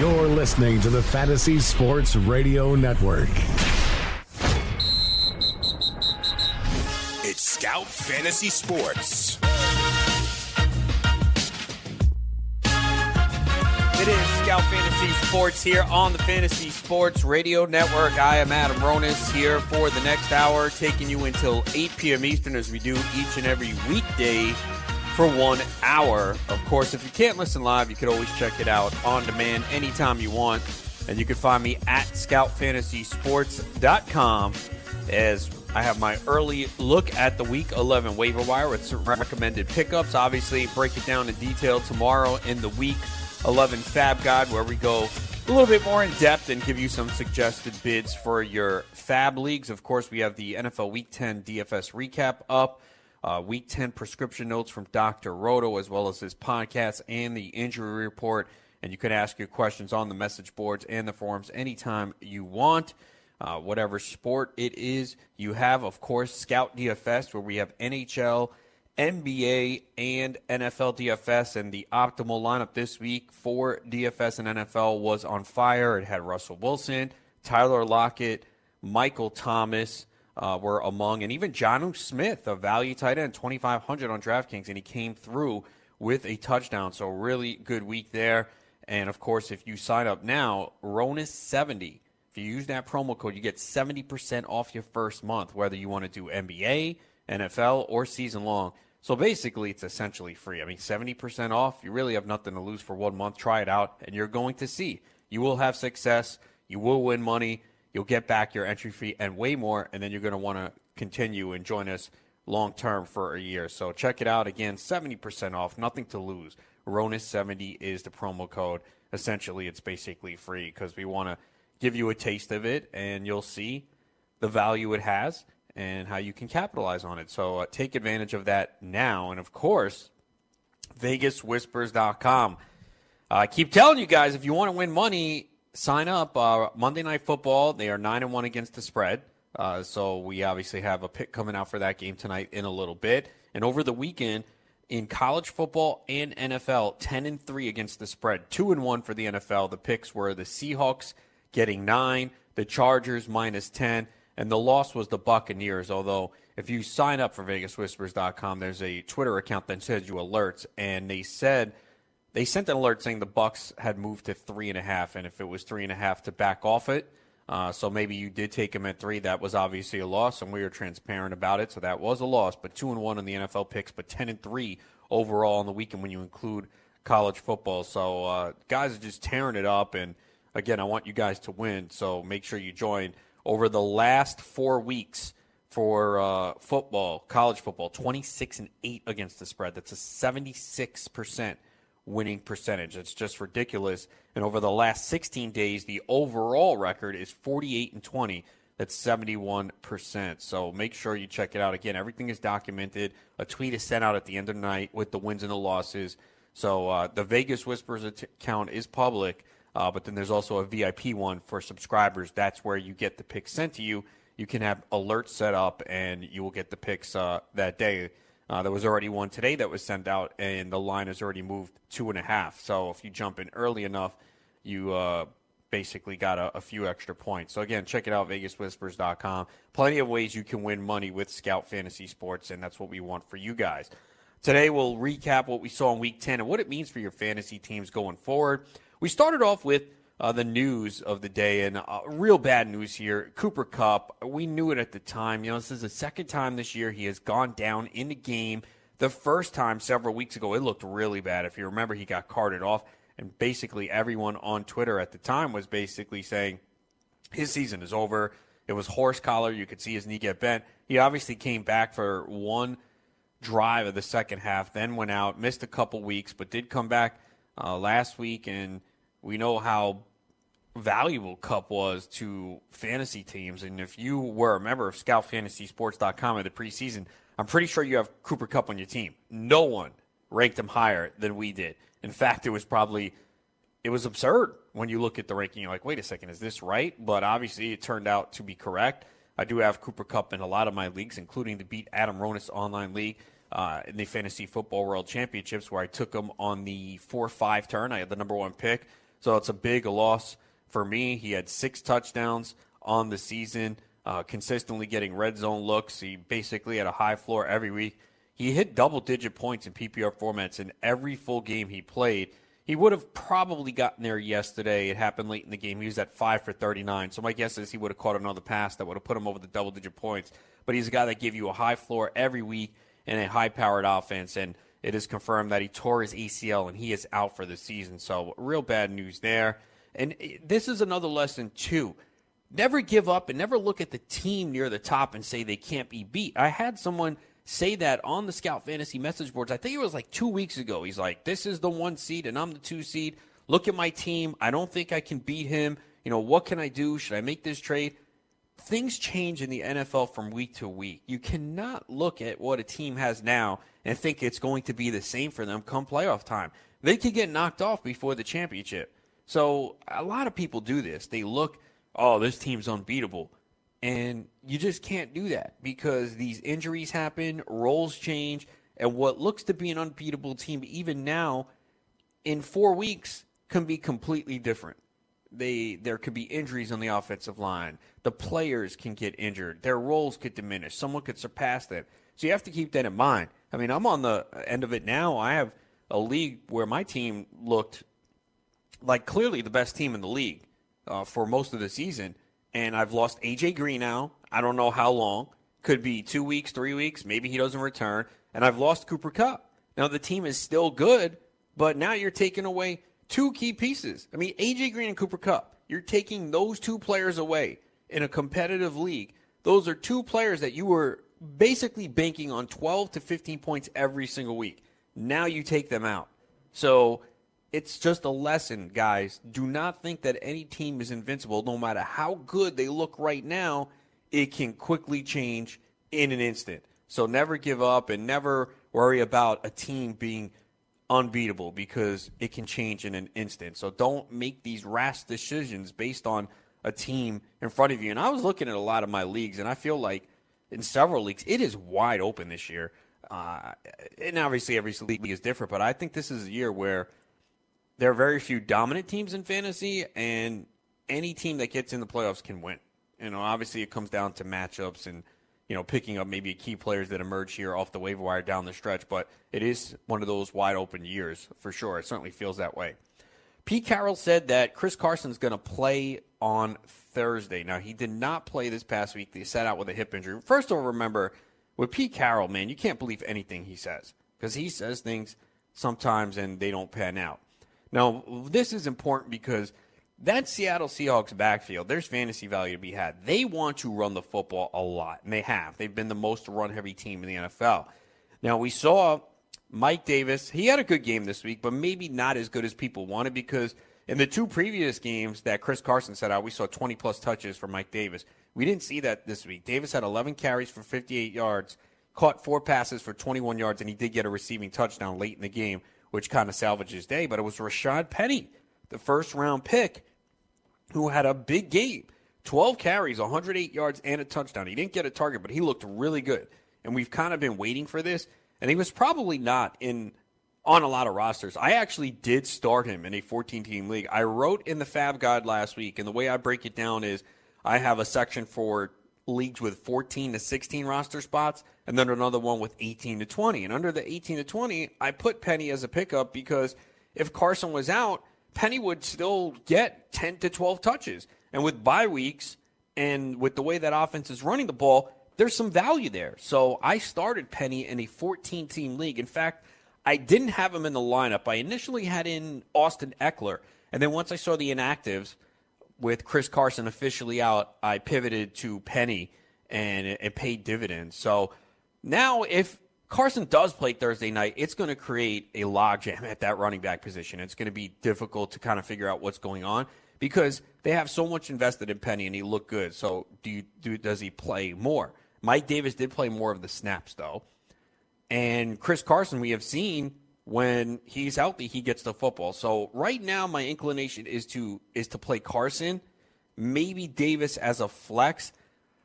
You're listening to the Fantasy Sports Radio Network. It's Scout Fantasy Sports. It is Scout Fantasy Sports here on the Fantasy Sports Radio Network. I am Adam Ronis here for the next hour, taking you until 8 p.m. Eastern as we do each and every weekday for one hour. Of course, if you can't listen live, you could always check it out on demand anytime you want. And you can find me at scoutfantasysports.com as I have my early look at the week 11 waiver wire with some recommended pickups. Obviously, break it down in detail tomorrow in the week 11 Fab Guide, where we go a little bit more in depth and give you some suggested bids for your Fab leagues. Of course, we have the NFL Week 10 DFS recap up uh, week 10 prescription notes from Dr. Roto, as well as his podcast and the injury report. And you can ask your questions on the message boards and the forums anytime you want. Uh, whatever sport it is, you have, of course, Scout DFS, where we have NHL, NBA, and NFL DFS. And the optimal lineup this week for DFS and NFL was on fire. It had Russell Wilson, Tyler Lockett, Michael Thomas, uh, were among, and even Jonnu Smith, a value tight end, 2,500 on DraftKings, and he came through with a touchdown. So, really good week there. And of course, if you sign up now, Ronis70, if you use that promo code, you get 70% off your first month, whether you want to do NBA, NFL, or season long. So basically, it's essentially free. I mean, 70% off. You really have nothing to lose for one month. Try it out, and you're going to see. You will have success. You will win money you'll get back your entry fee and way more, and then you're going to want to continue and join us long term for a year. So check it out again, 70% off, nothing to lose. RONIS70 is the promo code. Essentially, it's basically free because we want to give you a taste of it, and you'll see the value it has and how you can capitalize on it. So uh, take advantage of that now. And of course, VegasWhispers.com. Uh, I keep telling you guys if you want to win money, sign up. Uh, Monday Night Football, they are 9 and 1 against the spread. Uh, so we obviously have a pick coming out for that game tonight in a little bit. And over the weekend, in college football and NFL, 10 and 3 against the spread. 2 and 1 for the NFL. The picks were the Seahawks getting 9, the Chargers minus 10, and the loss was the Buccaneers. Although, if you sign up for VegasWhispers.com, there's a Twitter account that sends you alerts, and they said – they sent an alert saying the Bucks had moved to three and a half, and if it was three and a half, to back off it. Uh, so maybe you did take him at three. That was obviously a loss, and we were transparent about it. So that was a loss. But two and one in the NFL picks, but ten and three overall on the weekend when you include college football. So uh, guys are just tearing it up. And again, I want you guys to win. So make sure you join. Over the last four weeks for uh, football, college football, twenty six and eight against the spread. That's a seventy six percent winning percentage. It's just ridiculous. And over the last 16 days, the overall record is 48 and 20. That's 71%. So make sure you check it out. Again, everything is documented. A tweet is sent out at the end of the night with the wins and the losses. So uh, the Vegas Whispers account is public, uh, but then there's also a VIP one for subscribers. That's where you get the picks sent to you. You can have alerts set up, and you will get the picks uh, that day. Uh, there was already one today that was sent out, and the line has already moved two and a half. So if you jump in early enough, you uh, basically got a, a, few extra points. So again, check it out, VegasWhispers.com. Plenty of ways you can win money with Scout Fantasy Sports, and that's what we want for you guys. Today we'll recap what we saw in Week 10 and what it means for your fantasy teams going forward. We started off with uh, the news of the day, and uh, real bad news here. Cooper Kupp, we knew it at the time. You know, this is the second time this year he has gone down in the game. The first time several weeks ago, it looked really bad. If you remember, he got carted off, and basically everyone on Twitter at the time was basically saying his season is over. It was horse collar. You could see his knee get bent. He obviously came back for one drive of the second half, then went out, missed a couple weeks, but did come back uh, last week, and we know how valuable Kupp was to fantasy teams. And if you were a member of ScoutFantasySports.com in the preseason, I'm pretty sure you have Cooper Kupp on your team. No one ranked him higher than we did. In fact, it was probably it was absurd when you look at the ranking. You're like, wait a second, is this right? But obviously, it turned out to be correct. I do have Cooper Kupp in a lot of my leagues, including the Beat Adam Ronis online league uh, in the Fantasy Football World Championships, where I took him on the 4 5 turn. I had the number one pick. So it's a big loss for me. He had six touchdowns on the season, uh, consistently getting red zone looks. He basically had a high floor every week. He hit double digit points in PPR formats in every full game he played. He would have probably gotten there yesterday. It happened late in the game. He was at five for 39. So my guess is he would have caught another pass that would have put him over the double digit points. But he's a guy that give you a high floor every week in a high powered offense. And it is confirmed that he tore his ACL and he is out for the season. So real bad news there. And this is another lesson too. Never give up and never look at the team near the top and say they can't be beat. I had someone say that on the Scout Fantasy message boards. I think it was like two weeks ago. He's like, "This is the one seed, and I'm the two seed. Look at my team. I don't think I can beat him. You know, what can I do? Should I make this trade?" Things change in the NFL from week to week. You cannot look at what a team has now and think it's going to be the same for them come playoff time. They could get knocked off before the championship. So a lot of people do this. They look, oh, this team's unbeatable. And you just can't do that because these injuries happen, roles change, and what looks to be an unbeatable team, even now, in four weeks, can be completely different. They there could be injuries on the offensive line. The players can get injured. Their roles could diminish. Someone could surpass them. So you have to keep that in mind. I mean, I'm on the end of it now. I have a league where my team looked like clearly the best team in the league uh, for most of the season, and I've lost AJ Green now. I don't know how long. Could be two weeks, three weeks. Maybe he doesn't return. And I've lost Cooper Kupp. Now the team is still good, but now you're taking away two key pieces. I mean, AJ Green and Cooper Kupp. You're taking those two players away in a competitive league. Those are two players that you were basically banking on 12 to 15 points every single week. Now you take them out. So it's just a lesson, guys. Do not think that any team is invincible. No matter how good they look right now, it can quickly change in an instant. So never give up and never worry about a team being unbeatable because it can change in an instant. So don't make these rash decisions based on a team in front of you. And I was looking at a lot of my leagues, and I feel like in several leagues, it is wide open this year. Uh, and obviously, every league is different, but I think this is a year where there are very few dominant teams in fantasy, and any team that gets in the playoffs can win. You know, obviously, it comes down to matchups and you know picking up maybe key players that emerge here off the waiver wire down the stretch. But it is one of those wide open years for sure. It certainly feels that way. Pete Carroll said that Chris Carson's going to play on Thursday. Now, he did not play this past week. He sat out with a hip injury. First of all, remember, with Pete Carroll, man, you can't believe anything he says because he says things sometimes and they don't pan out. Now, this is important because that Seattle Seahawks backfield, there's fantasy value to be had. They want to run the football a lot, and they have. They've been the most run heavy team in the NFL. Now, we saw Mike Davis. He had a good game this week, but maybe not as good as people wanted because – in the two previous games that Chris Carson set out, we saw 20 plus touches for Mike Davis. We didn't see that this week. Davis had 11 carries for 58 yards, caught four passes for 21 yards, and he did get a receiving touchdown late in the game, which kind of salvaged his day. But it was Rashad Penny, the first round pick, who had a big game 12 carries, 108 yards, and a touchdown. He didn't get a target, but he looked really good. And we've kind of been waiting for this. And he was probably not in on a lot of rosters. I actually did start him in a 14 team league. I wrote in the Fab Guide last week, and the way I break it down is I have a section for leagues with 14 to 16 roster spots, and then another one with 18 to 20. And under the 18 to 20, I put Penny as a pickup because if Carson was out, Penny would still get 10 to 12 touches. And with bye weeks and with the way that offense is running the ball, there's some value there. So I started Penny in a 14 team league. In fact, I didn't have him in the lineup. I initially had in Austin Ekeler. and then once I saw the inactives with Chris Carson officially out, I pivoted to Penny, and it, it paid dividends. So now, if Carson does play Thursday night, it's going to create a logjam at that running back position. It's going to be difficult to kind of figure out what's going on because they have so much invested in Penny and he looked good. So do you do does he play more? Mike Davis did play more of the snaps though. And Chris Carson, we have seen when he's healthy, he gets the football. So right now my inclination is to is to play Carson, maybe Davis as a flex.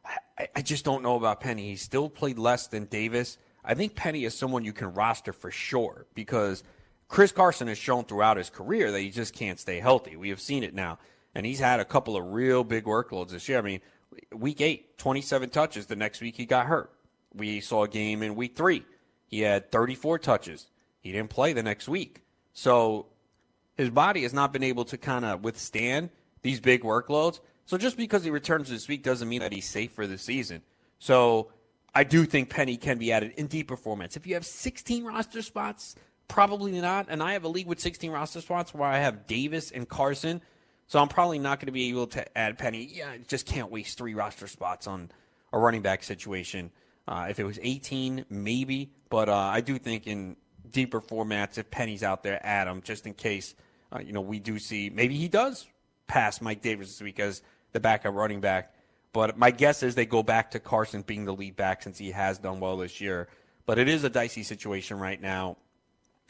I, I just don't know about Penny. He still played less than Davis. I think Penny is someone you can roster for sure because Chris Carson has shown throughout his career that he just can't stay healthy. We have seen it now. And he's had a couple of real big workloads this year. I mean, week eight, 27 touches. The next week he got hurt. We saw a game in week three. He had 34 touches. He didn't play the next week. So his body has not been able to kind of withstand these big workloads. So just because he returns this week doesn't mean that he's safe for the season. So I do think Penny can be added in deeper formats. If you have 16 roster spots, probably not. And I have a league with 16 roster spots where I have Davis and Carson. So I'm probably not going to be able to add Penny. Yeah, I just can't waste three roster spots on a running back situation. Uh, if it was 18, maybe. But uh, I do think in deeper formats, if Penny's out there, add him just in case. Uh, you know, we do see maybe he does pass Mike Davis this week as the backup running back. But my guess is they go back to Carson being the lead back since he has done well this year. But it is a dicey situation right now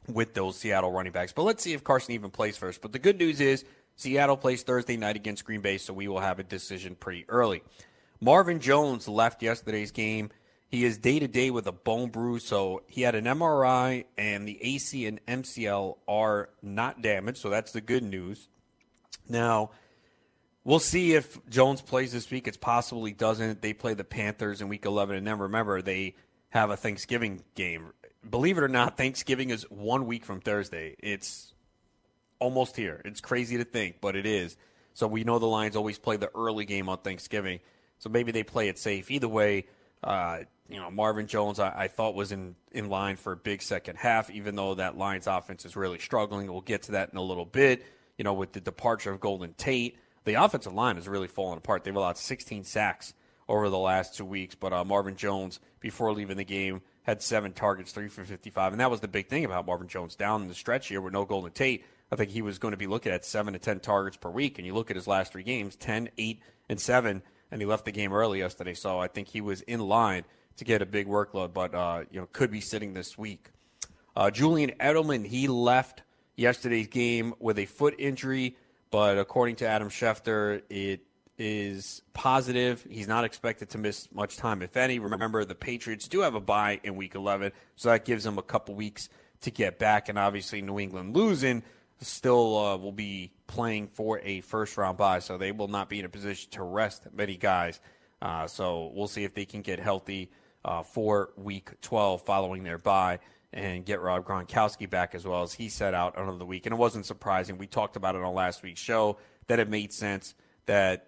with those Seattle running backs. But let's see if Carson even plays first. But the good news is Seattle plays Thursday night against Green Bay, so we will have a decision pretty early. Marvin Jones left yesterday's game. He is day to day with a bone bruise, so he had an MRI, and the AC and MCL are not damaged, so that's the good news. Now, we'll see if Jones plays this week. It's possible he doesn't. They play the Panthers in week 11, and then remember, they have a Thanksgiving game. Believe it or not, Thanksgiving is one week from Thursday. It's almost here. It's crazy to think, but it is. So we know the Lions always play the early game on Thanksgiving. So maybe they play it safe. Either way, uh, you know, Marvin Jones, I, I, thought was in, in line for a big second half, even though that Lions offense is really struggling. We'll get to that in a little bit. You know, with the departure of Golden Tate, the offensive line has really fallen apart. They've allowed 16 sacks over the last two weeks, but uh, Marvin Jones, before leaving the game, had seven targets, three for 55. And that was the big thing about Marvin Jones down in the stretch here with no Golden Tate. I think he was going to be looking at seven to 10 targets per week. And you look at his last three games 10, 8, and 7, and he left the game early yesterday. So I think he was in line to get a big workload, but uh, you know could be sitting this week. Uh, Julian Edelman, he left yesterday's game with a foot injury, but according to Adam Schefter, it is positive. He's not expected to miss much time, if any. Remember, the Patriots do have a bye in Week 11, so that gives them a couple weeks to get back. And obviously, New England losing still uh, will be playing for a first round bye, so they will not be in a position to rest many guys. Uh, so we'll see if they can get healthy uh, for week 12 following their bye and get Rob Gronkowski back as well as he set out another week. And it wasn't surprising. We talked about it on last week's show that it made sense that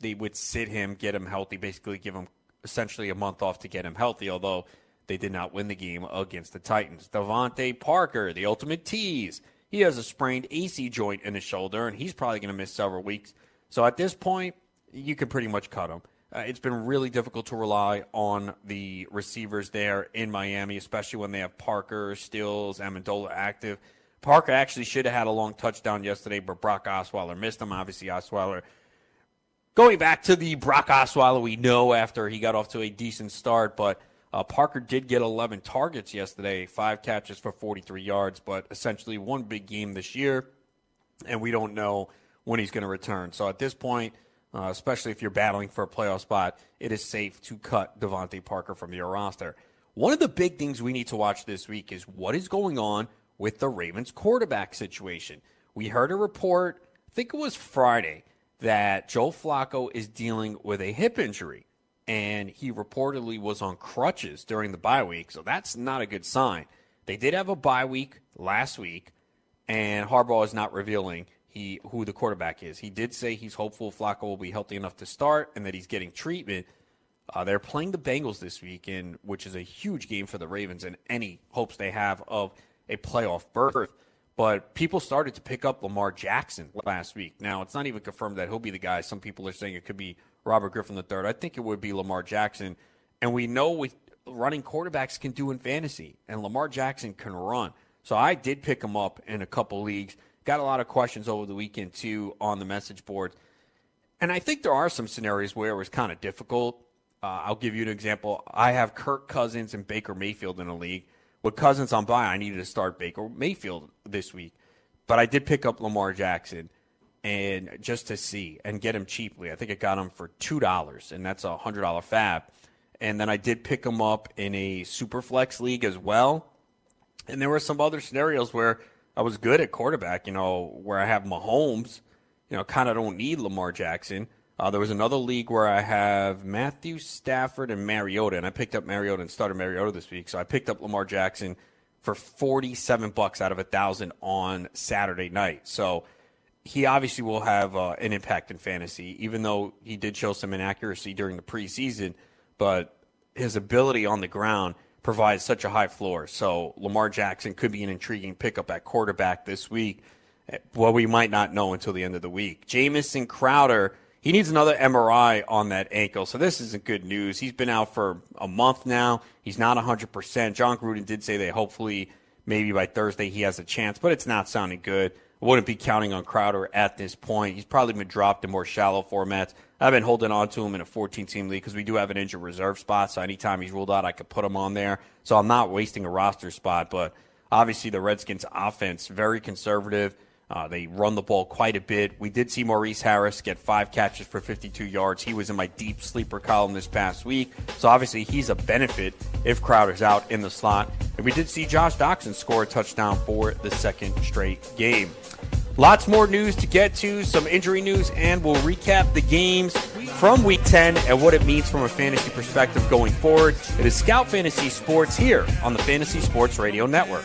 they would sit him, get him healthy, basically give him essentially a month off to get him healthy, although they did not win the game against the Titans. DeVante Parker, the ultimate tease. He has a sprained AC joint in his shoulder, and he's probably going to miss several weeks. So at this point, you can pretty much cut him. Uh, it's been really difficult to rely on the receivers there in Miami, especially when they have Parker, Stills, Amendola active. Parker actually should have had a long touchdown yesterday, but Brock Osweiler missed him. Obviously, Osweiler going back to the Brock Osweiler we know after he got off to a decent start, but uh, Parker did get 11 targets yesterday, five catches for 43 yards, but essentially one big game this year, and we don't know when he's going to return. So at this point, uh, especially if you're battling for a playoff spot, it is safe to cut DeVante Parker from your roster. One of the big things we need to watch this week is what is going on with the Ravens quarterback situation. We heard a report, I think it was Friday, that Joe Flacco is dealing with a hip injury, and he reportedly was on crutches during the bye week, so that's not a good sign. They did have a bye week last week, and Harbaugh is not revealing he who the quarterback is. He did say he's hopeful Flacco will be healthy enough to start and that he's getting treatment. Uh, they're playing the Bengals this week, in which is a huge game for the Ravens and any hopes they have of a playoff berth. But people started to pick up Lamar Jackson last week. Now it's not even confirmed that he'll be the guy. Some people are saying it could be Robert Griffin III. I think it would be Lamar Jackson, and we know what running quarterbacks can do in fantasy, and Lamar Jackson can run. So I did pick him up in a couple leagues got a lot of questions over the weekend too on the message boards. And I think there are some scenarios where it was kind of difficult. Uh, I'll give you an example. I have Kirk Cousins and Baker Mayfield in a league. With Cousins on bye, I needed to start Baker Mayfield this week. But I did pick up Lamar Jackson and just to see and get him cheaply. I think it got him for two dollars, and that's a hundred dollar fab. And then I did pick him up in a super flex league as well. And there were some other scenarios where I was good at quarterback, you know, where I have Mahomes, you know, kind of don't need Lamar Jackson. Uh, there was another league where I have Matthew Stafford and Mariota, and I picked up Mariota and started Mariota this week. So I picked up Lamar Jackson for 47 bucks out of a thousand on Saturday night. So he obviously will have uh, an impact in fantasy, even though he did show some inaccuracy during the preseason. But his ability on the ground provides such a high floor. So Lamar Jackson could be an intriguing pickup at quarterback this week. Well, we might not know until the end of the week. Jamison Crowder he needs another MRI on that ankle. So this isn't good news. He's been out for a month now. He's not 100%. Jon Gruden did say that hopefully maybe by Thursday he has a chance, but it's not sounding good. I wouldn't be counting on Crowder at this point. He's probably been dropped in more shallow formats. I've been holding on to him in a 14 team league because we do have an injured reserve spot. So anytime he's ruled out, I could put him on there. So I'm not wasting a roster spot. But obviously, the Redskins' offense, very conservative. Uh, they run the ball quite a bit. We did see Maurice Harris get five catches for 52 yards. He was in my deep sleeper column this past week. So obviously he's a benefit if Crowder's out in the slot. And we did see Josh Doctson score a touchdown for the second straight game. Lots more news to get to, some injury news, and we'll recap the games from week 10 and what it means from a fantasy perspective going forward. It is Scout Fantasy Sports here on the Fantasy Sports Radio Network.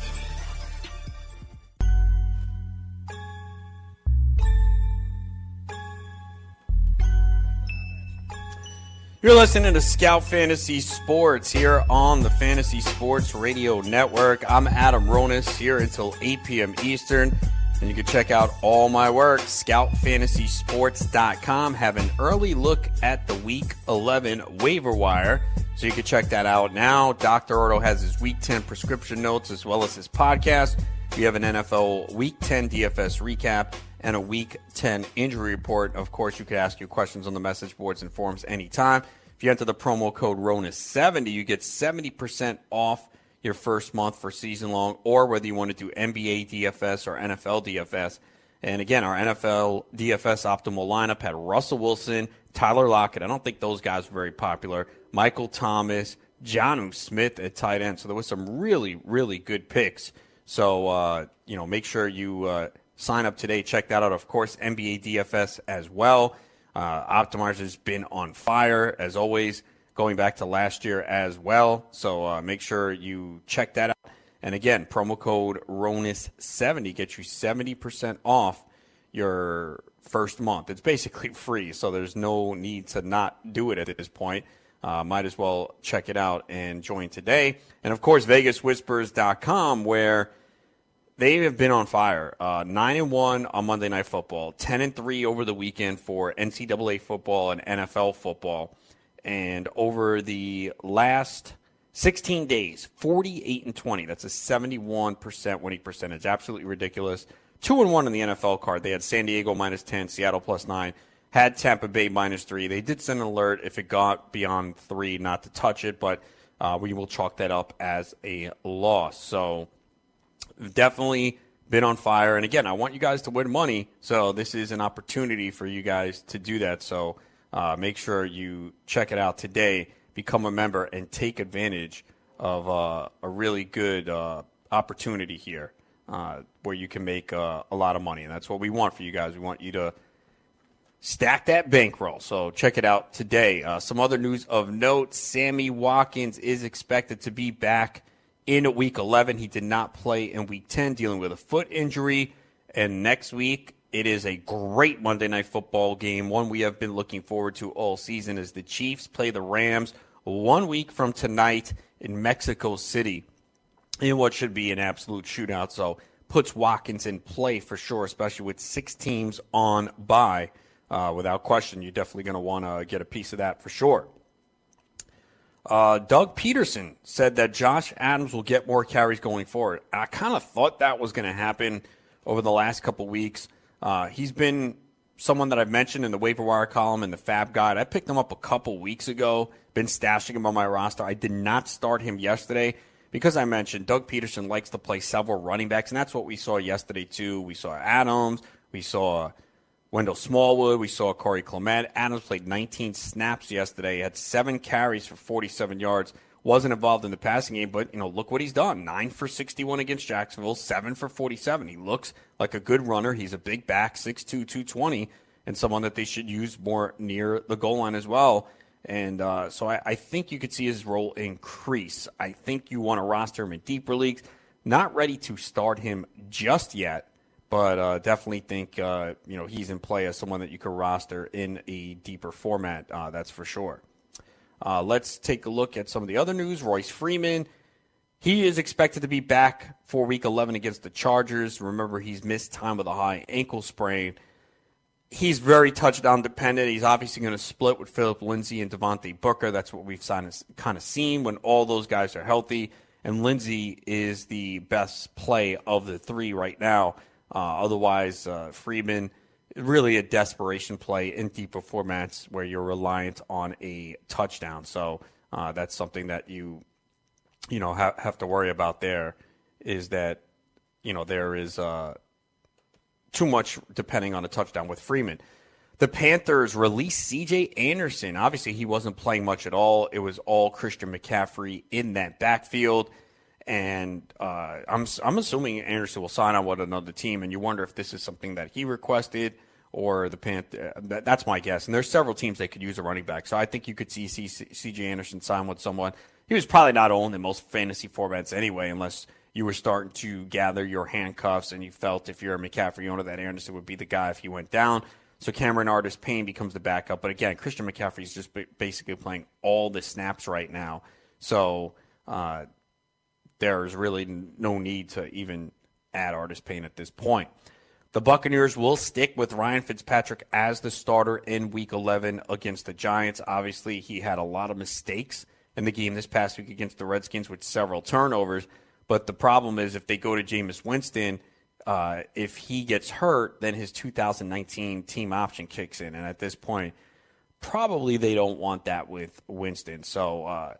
You're listening to Scout Fantasy Sports here on the Fantasy Sports Radio Network. I'm Adam Ronis here until 8 p.m. Eastern. And you can check out all my work, scoutfantasysports.com. Have an early look at the Week 11 waiver wire. So you can check that out now. Dr. Roto has his Week 10 prescription notes as well as his podcast. We have an NFL Week 10 DFS recap and a Week 10 injury report. Of course, you can ask your questions on the message boards and forums anytime. If you enter the promo code RONIS70, you get 70% off your first month for season long, or whether you want to do NBA DFS or NFL DFS. And again, our NFL DFS optimal lineup had Russell Wilson, Tyler Lockett. I don't think those guys were very popular. Michael Thomas, Jonnu Smith at tight end. So there was some really, really good picks. So, uh, you know, make sure you uh, sign up today. Check that out. Of course, NBA DFS as well. Uh, Optimizer's been on fire as always, going back to last year as well. So uh, make sure you check that out. And again, promo code RONIS70 gets you 70% off your first month. It's basically free, so there's no need to not do it at this point. Uh, might as well check it out and join today. And of course, VegasWhispers.com, where they have been on fire. Uh, nine and one on Monday Night Football, ten and three over the weekend for NCAA football and NFL football, and over the last 16 days, 48 and 20. That's a 71 percent winning percentage. Absolutely ridiculous. Two and one in the NFL card. They had San Diego minus 10, Seattle plus nine. Had Tampa Bay minus three. They did send an alert if it got beyond three not to touch it, but uh, we will chalk that up as a loss. So definitely been on fire. And again, I want you guys to win money, so this is an opportunity for you guys to do that. So uh, make sure you check it out today, become a member, and take advantage of uh, a really good uh, opportunity here uh, where you can make uh, a lot of money. And that's what we want for you guys. We want you to stack that bankroll. So check it out today. Uh, some other news of note Sammy Watkins is expected to be back in week 11. He did not play in week 10, dealing with a foot injury. And next week, it is a great Monday Night Football game, one we have been looking forward to all season as the Chiefs play the Rams one week from tonight in Mexico City in what should be an absolute shootout. So puts Watkins in play for sure, especially with six teams on bye. Uh, without question, you're definitely going to want to get a piece of that for sure. Uh, Doug Pederson said that Josh Adams will get more carries going forward. I kind of thought that was going to happen over the last couple weeks. Uh, he's been someone that I've mentioned in the waiver wire column and the Fab Guide. I picked him up a couple weeks ago, been stashing him on my roster. I did not start him yesterday because I mentioned Doug Pederson likes to play several running backs, and that's what we saw yesterday too. We saw Adams, we saw Wendell Smallwood, we saw Corey Clement. Adams played 19 snaps yesterday, had seven carries for 47 yards wasn't involved in the passing game, but you know, look what he's done. 9 for 61 against Jacksonville, 7 for 47. He looks like a good runner. He's a big back, 6'2", 220, and someone that they should use more near the goal line as well. And uh, so I, I, think you could see his role increase. I think you want to roster him in deeper leagues. Not ready to start him just yet, but uh, definitely think uh, you know he's in play as someone that you could roster in a deeper format. Uh, that's for sure. Uh, let's take a look at some of the other news. Royce Freeman, he is expected to be back for Week 11 against the Chargers. Remember, he's missed time with a high ankle sprain. He's very touchdown dependent. He's obviously going to split with Philip Lindsay and Devontae Booker. That's what we've kind of seen when all those guys are healthy. And Lindsay is the best play of the three right now. Uh, otherwise, uh, Freeman really a desperation play in deeper formats where you're reliant on a touchdown. So uh, that's something that you you know ha- have to worry about. There is that you know there is uh, too much depending on a touchdown with Freeman. The Panthers released C.J. Anderson. Obviously, he wasn't playing much at all. It was all Christian McCaffrey in that backfield. And uh, I'm I'm assuming Anderson will sign on with another team, and you wonder if this is something that he requested or the Panthers. Uh, that, that's my guess. And there's several teams that could use a running back, so I think you could see C.J. Anderson sign with someone. He was probably not owned in most fantasy formats anyway, unless you were starting to gather your handcuffs and you felt if you're a McCaffrey owner that Anderson would be the guy if he went down. So Cameron Artis Payne becomes the backup. But again, Christian McCaffrey is just basically playing all the snaps right now. So uh, there's really no need to even add Artis Payne at this point. The Buccaneers will stick with Ryan Fitzpatrick as the starter in Week 11 against the Giants. Obviously, he had a lot of mistakes in the game this past week against the Redskins with several turnovers. But the problem is, if they go to Jameis Winston, uh, if he gets hurt, then his 2019 team option kicks in. And at this point, probably they don't want that with Winston. So uh,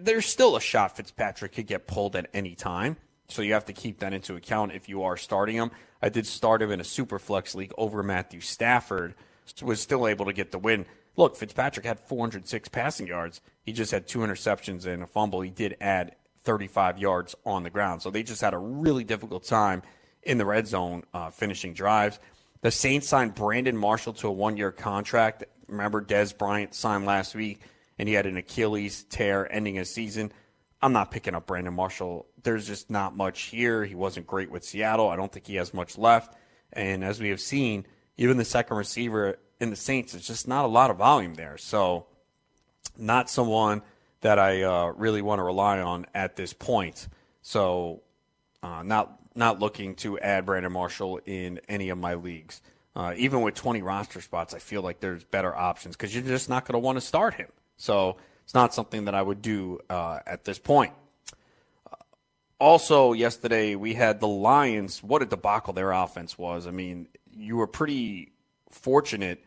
there's still a shot Fitzpatrick could get pulled at any time. So you have to keep that into account if you are starting him. I did start him in a super flex league over Matthew Stafford, was still able to get the win. Look, Fitzpatrick had 406 passing yards. He just had two interceptions and a fumble. He did add 35 yards on the ground. So they just had a really difficult time in the red zone uh, finishing drives. The Saints signed Brandon Marshall to a one year contract. Remember, Dez Bryant signed last week and he had an Achilles tear ending his season. I'm not picking up Brandon Marshall. There's just not much here. He wasn't great with Seattle. I don't think he has much left. And as we have seen, even the second receiver in the Saints, it's just not a lot of volume there. So, not someone that I uh, really want to rely on at this point. So, uh, not not looking to add Brandon Marshall in any of my leagues. Uh, even with 20 roster spots, I feel like there's better options because you're just not going to want to start him. So it's not something that I would do uh, at this point. Also, yesterday we had the Lions. What a debacle their offense was. I mean, you were pretty fortunate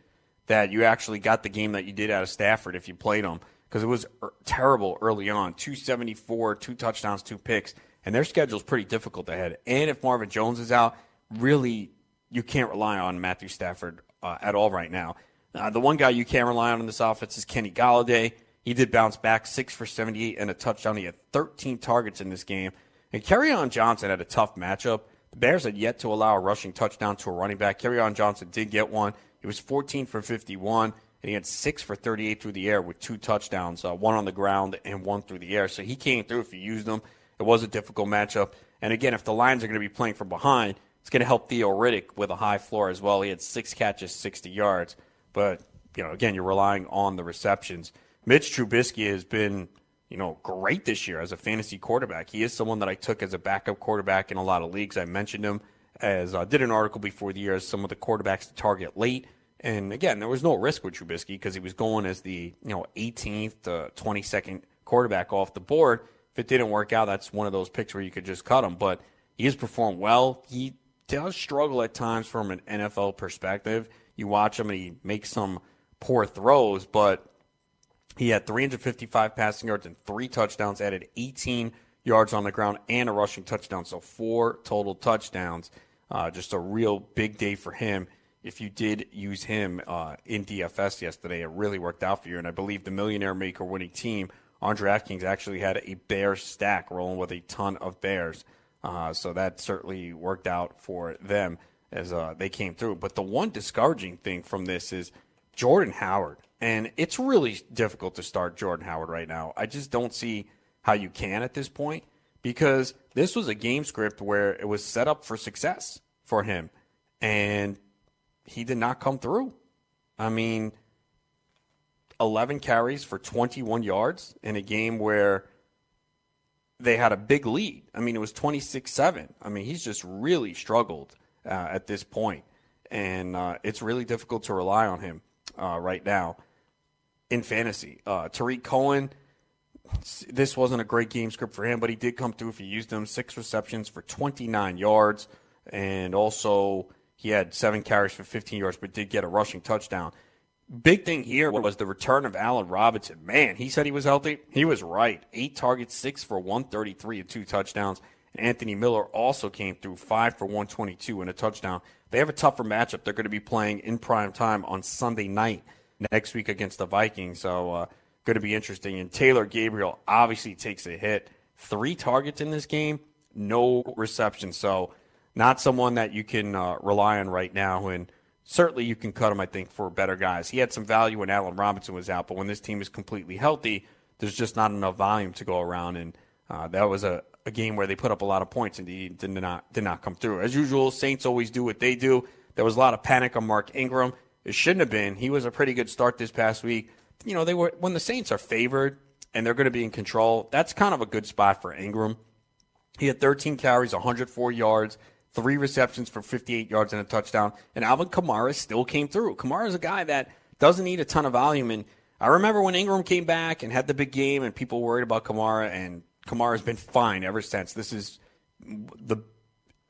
that you actually got the game that you did out of Stafford if you played them because it was er- terrible early on 274, two touchdowns, two picks, and their schedule is pretty difficult ahead. And if Marvin Jones is out, really, you can't rely on Matthew Stafford uh, at all right now. Uh, the one guy you can't rely on in this offense is Kenny Golladay he did bounce back, six for 78 and a touchdown. He had 13 targets in this game. And Kerryon Johnson had a tough matchup. The Bears had yet to allow a rushing touchdown to a running back. Kerryon Johnson did get one. He was 14 for 51, and he had six for 38 through the air with two touchdowns, uh, one on the ground and one through the air. So he came through if you used them. It was a difficult matchup. And again, if the Lions are going to be playing from behind, it's going to help Theo Riddick with a high floor as well. He had six catches, 60 yards. But, you know, again, you're relying on the receptions. Mitch Trubisky has been, you know, great this year as a fantasy quarterback. He is someone that I took as a backup quarterback in a lot of leagues. I mentioned him as I uh, did an article before the year as some of the quarterbacks to target late. And again, there was no risk with Trubisky because he was going as the you know 18th to 22nd quarterback off the board. If it didn't work out, that's one of those picks where you could just cut him. But he has performed well. He does struggle at times from an NFL perspective. You watch him and he makes some poor throws, but he had 355 passing yards and three touchdowns, added 18 yards on the ground and a rushing touchdown. So four total touchdowns. Uh, just a real big day for him. If you did use him uh, in DFS yesterday, it really worked out for you. And I believe the Millionaire Maker winning team on DraftKings actually had a bear stack rolling with a ton of Bears. Uh, so that certainly worked out for them as uh, they came through. But the one discouraging thing from this is Jordan Howard. And it's really difficult to start Jordan Howard right now. I just don't see how you can at this point because this was a game script where it was set up for success for him. And he did not come through. I mean, 11 carries for 21 yards in a game where they had a big lead. I mean, it was 26 7. I mean, he's just really struggled uh, at this point, and uh, it's really difficult to rely on him uh, right now in fantasy. Uh, Tarik Cohen, this wasn't a great game script for him, but he did come through if you used him. Six receptions for 29 yards, and also he had seven carries for 15 yards, but did get a rushing touchdown. Big thing here was the return of Allen Robinson. Man, he said he was healthy. He was right. Eight targets, six for 133 and two touchdowns. Anthony Miller also came through five for 122 and a touchdown. They have a tougher matchup. They're going to be playing in prime time on Sunday night next week against the Vikings. So, uh, going to be interesting. And Taylor Gabriel obviously takes a hit. Three targets in this game, no reception. So, not someone that you can uh, rely on right now. And certainly you can cut him, I think, for better guys. He had some value when Allen Robinson was out, but when this team is completely healthy, there's just not enough volume to go around. And uh, that was a, a game where they put up a lot of points and did not did not come through. As usual, Saints always do what they do. There was a lot of panic on Mark Ingram. It shouldn't have been. He was a pretty good start this past week. You know, they were when the Saints are favored and they're going to be in control. That's kind of a good spot for Ingram. He had 13 carries, 104 yards three receptions for 58 yards and a touchdown. And Alvin Kamara still came through. Kamara is a guy that doesn't need a ton of volume. And I remember when Ingram came back and had the big game, and people worried about Kamara, and Kamara's been fine ever since. This is the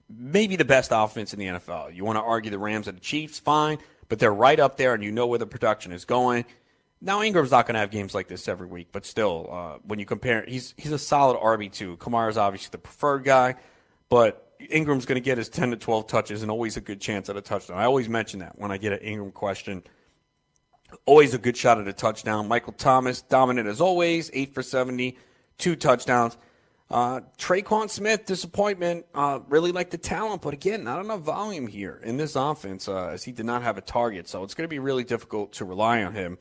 maybe the best offense in the NFL. You want to argue the Rams and the Chiefs, fine, but they're right up there, and you know where the production is going. Now Ingram's not going to have games like this every week, but still, uh, when you compare, he's he's a solid RB two. Kamara's obviously the preferred guy, but Ingram's going to get his 10 to 12 touches and always a good chance at a touchdown. I always mention that when I get an Ingram question. Always a good shot at a touchdown. Michael Thomas, dominant as always, 8 for 70, two touchdowns. Uh, Tre'Quan Smith, disappointment. Uh, really like the talent, but again, not enough volume here in this offense uh, as he did not have a target. So it's going to be really difficult to rely on him.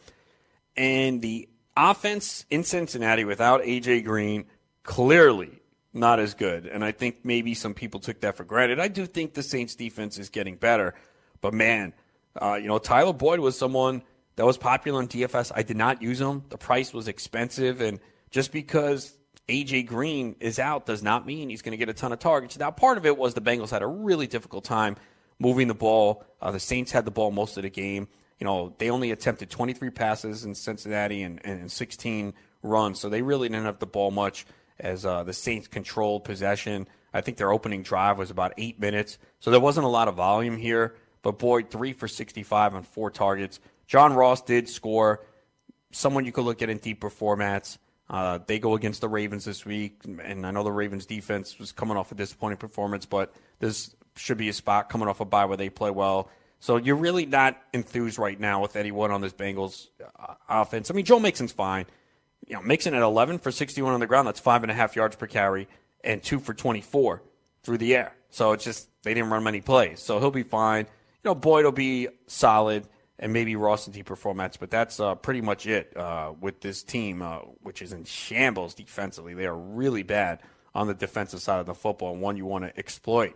And the offense in Cincinnati without A.J. Green clearly not as good. And I think maybe some people took that for granted. I do think the Saints defense is getting better. But man, uh, you know, Tyler Boyd was someone that was popular on DFS. I did not use him. The price was expensive. And just because AJ Green is out does not mean he's going to get a ton of targets. Now, part of it was the Bengals had a really difficult time moving the ball. Uh, the Saints had the ball most of the game. You know, they only attempted 23 passes in Cincinnati and, and 16 runs, so they really didn't have the ball much as uh, the Saints controlled possession. I think their opening drive was about eight minutes, so there wasn't a lot of volume here. But Boyd, three for 65 on four targets. John Ross did score. Someone you could look at in deeper formats. Uh, they go against the Ravens this week, and I know the Ravens defense was coming off a disappointing performance, but this should be a spot coming off a bye where they play well. So you're really not enthused right now with anyone on this Bengals uh, offense. I mean, Joe Mixon's fine You know, Mixon at 11 for 61 on the ground, that's five and a half yards per carry, and two for 24 through the air. So it's just, they didn't run many plays. So he'll be fine. You know, Boyd will be solid, and maybe Ross and T performance, but that's uh, pretty much it uh, with this team, uh, which is in shambles defensively. They are really bad on the defensive side of the football, and one you want to exploit.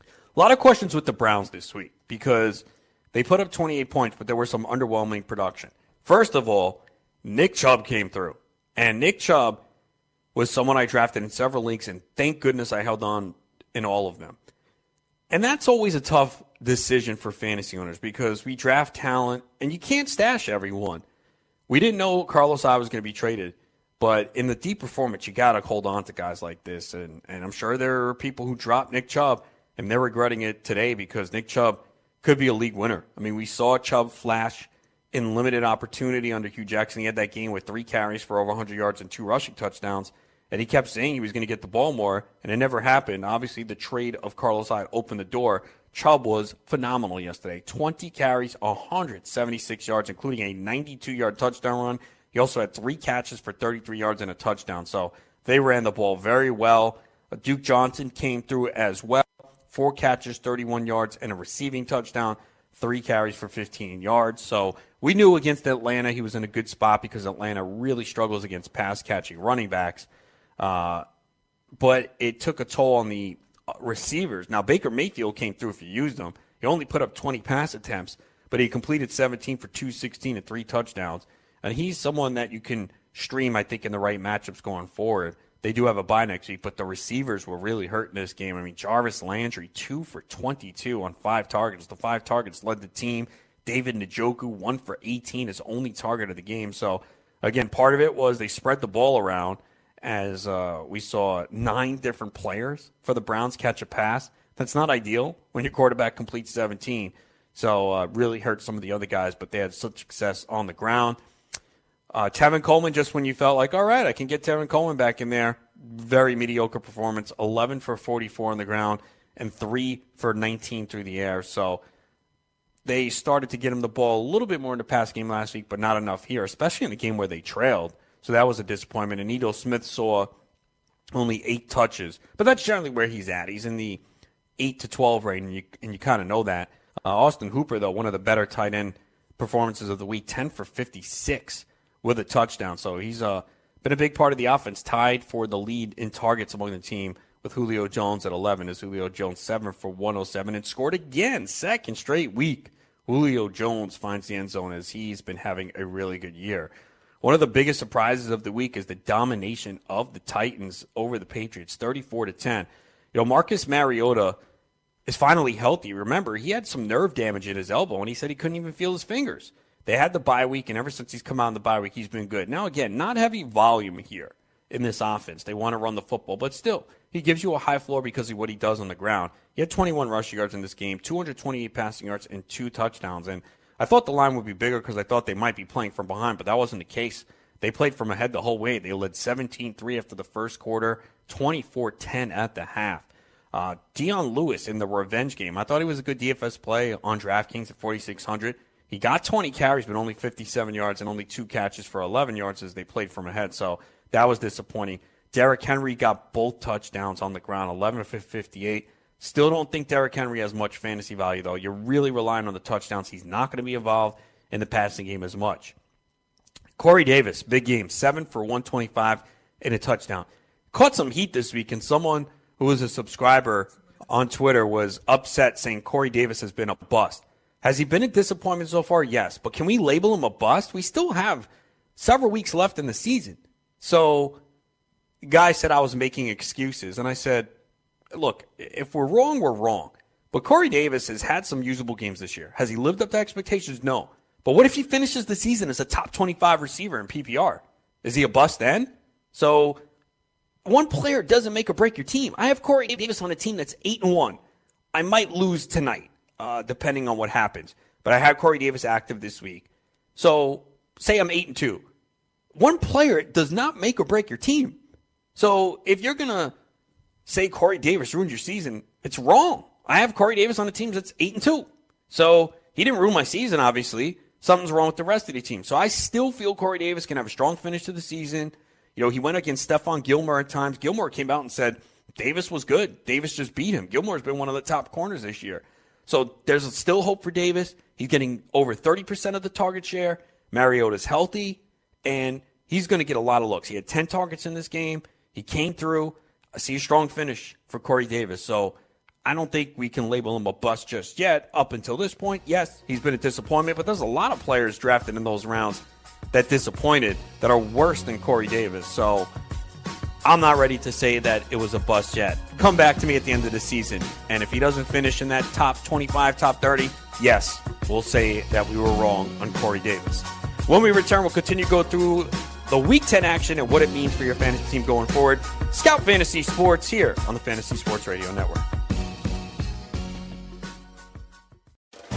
A lot of questions with the Browns this week because they put up 28 points, but there was some underwhelming production. First of all, Nick Chubb came through. And Nick Chubb was someone I drafted in several leagues, and thank goodness I held on in all of them. And that's always a tough decision for fantasy owners because we draft talent and you can't stash everyone. We didn't know Carlos Hyde was going to be traded, but in the deep performance, you got to hold on to guys like this. And, and I'm sure there are people who dropped Nick Chubb and they're regretting it today because Nick Chubb could be a league winner. I mean, we saw Chubb flash in limited opportunity under Hue Jackson. He had that game with three carries for over 100 yards and two rushing touchdowns. And he kept saying he was going to get the ball more, and it never happened. Obviously, the trade of Carlos Hyde opened the door. Chubb was phenomenal yesterday. 20 carries, 176 yards, including a 92 yard touchdown run. He also had three catches for 33 yards and a touchdown. So they ran the ball very well. Duke Johnson came through as well. Four catches, 31 yards, and a receiving touchdown three carries for 15 yards. So we knew against Atlanta he was in a good spot because Atlanta really struggles against pass catching running backs. Uh, but it took a toll on the receivers. Now, Baker Mayfield came through if you used him. He only put up 20 pass attempts, but he completed 17 for 216 and three touchdowns. And he's someone that you can stream, I think, in the right matchups going forward. They do have a bye next week, but the receivers were really hurt in this game. I mean, Jarvis Landry, two for 22 on five targets. The five targets led the team. David Njoku, one for 18, his only target of the game. So, again, part of it was they spread the ball around as uh, we saw nine different players for the Browns catch a pass. That's not ideal when your quarterback completes 17. So, uh, really hurt some of the other guys, but they had such success on the ground. Uh, Tevin Coleman, just when you felt like, all right, I can get Tevin Coleman back in there. Very mediocre performance. 11 for 44 on the ground and 3 for 19 through the air. So they started to get him the ball a little bit more in the pass game last week, but not enough here, especially in a game where they trailed. So that was a disappointment. And Ito Smith saw only eight touches, but that's generally where he's at. He's in the 8 to 12 range, and you, and you kind of know that. Uh, Austin Hooper, though, one of the better tight end performances of the week, 10 for 56 with a touchdown. So he's uh, been a big part of the offense, tied for the lead in targets among the team with Julio Jones at 11. Is Julio Jones 7 for 107 and scored again, second straight week. Julio Jones finds the end zone as he's been having a really good year. One of the biggest surprises of the week is the domination of the Titans over the Patriots, 34 to 10. You know, Marcus Mariota is finally healthy. Remember, he had some nerve damage in his elbow, and he said he couldn't even feel his fingers. They had the bye week, and ever since he's come out in the bye week, he's been good. Now, again, not heavy volume here in this offense. They want to run the football, but still, he gives you a high floor because of what he does on the ground. He had 21 rushing yards in this game, 228 passing yards, and two touchdowns. And I thought the line would be bigger because I thought they might be playing from behind, but that wasn't the case. They played from ahead the whole way. They led 17 3 after the first quarter, 24 10 at the half. Uh, Dion Lewis in the revenge game. I thought he was a good DFS play on DraftKings at 4,600. He got 20 carries, but only 57 yards and only two catches for 11 yards as they played from ahead. So that was disappointing. Derrick Henry got both touchdowns on the ground, 11 for 58. Still don't think Derrick Henry has much fantasy value, though. You're really relying on the touchdowns. He's not going to be involved in the passing game as much. Corey Davis, big game, 7 for 125 and a touchdown. Caught some heat this week, and someone who was a subscriber on Twitter was upset saying Corey Davis has been a bust. Has he been a disappointment so far? Yes. But can we label him a bust? We still have several weeks left in the season. So, guy said I was making excuses. And I said, look, if we're wrong, we're wrong. But Corey Davis has had some usable games this year. Has he lived up to expectations? No. But what if he finishes the season as a top 25 receiver in PPR? Is he a bust then? So, one player doesn't make or break your team. I have Corey Davis on a team that's 8 and 1. I might lose tonight uh, depending on what happens. But I had Corey Davis active this week. So say I'm eight and two. One player does not make or break your team. So if you're gonna say Corey Davis ruined your season, it's wrong. I have Corey Davis on the team that's eight and two. So he didn't ruin my season, obviously. something's wrong with the rest of the team. So I still feel Corey Davis can have a strong finish to the season. You know, he went against Stephon Gilmore at times. Gilmore came out and said Davis was good. Davis just beat him. Gilmore's been one of the top corners this year. So there's still hope for Davis. He's getting over 30% of the target share. Mariota's healthy, and he's going to get a lot of looks. He had 10 targets in this game. He came through. I see a strong finish for Corey Davis. So I don't think we can label him a bust just yet. Up until this point, yes, he's been a disappointment, but there's a lot of players drafted in those rounds that disappointed that are worse than Corey Davis. So I'm not ready to say that it was a bust yet. Come back to me at the end of the season, and if he doesn't finish in that top 25, top 30, yes, we'll say that we were wrong on Corey Davis. When we return, we'll continue to go through the Week 10 action and what it means for your fantasy team going forward. Scout Fantasy Sports here on the Fantasy Sports Radio Network.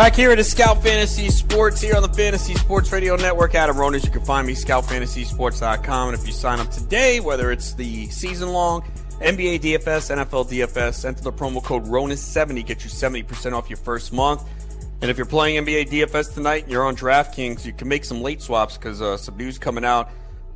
Back here at the Scout Fantasy Sports here on the Fantasy Sports Radio Network. Adam Ronis, you can find me scoutfantasysports.com. And if you sign up today, whether it's the season long, NBA DFS, NFL DFS, enter the promo code RONIS70, get you 70% off your first month. And if you're playing NBA DFS tonight and you're on DraftKings, you can make some late swaps because uh, some news coming out.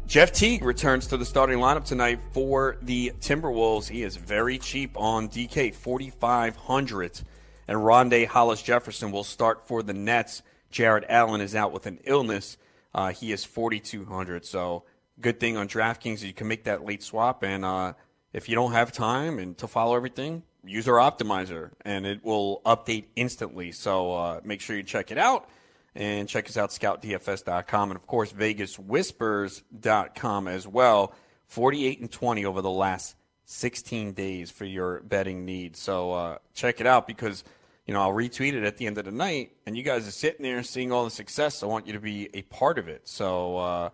Jeff Teague returns to the starting lineup tonight for the Timberwolves. He is very cheap on DK, 4,500 and Rondae Hollis Jefferson will start for the Nets. Jarrett Allen is out with an illness. Uh, he is 4,200. So good thing on DraftKings you can make that late swap. And uh, if you don't have time and to follow everything, use our optimizer, and it will update instantly. So uh, make sure you check it out. And check us out, scoutdfs.com. And of course, vegaswhispers.com as well. 48 and 20 over the last 16 days for your betting needs. So uh, check it out because you know I'll retweet it at the end of the night, and you guys are sitting there seeing all the success. I want you to be a part of it. So uh,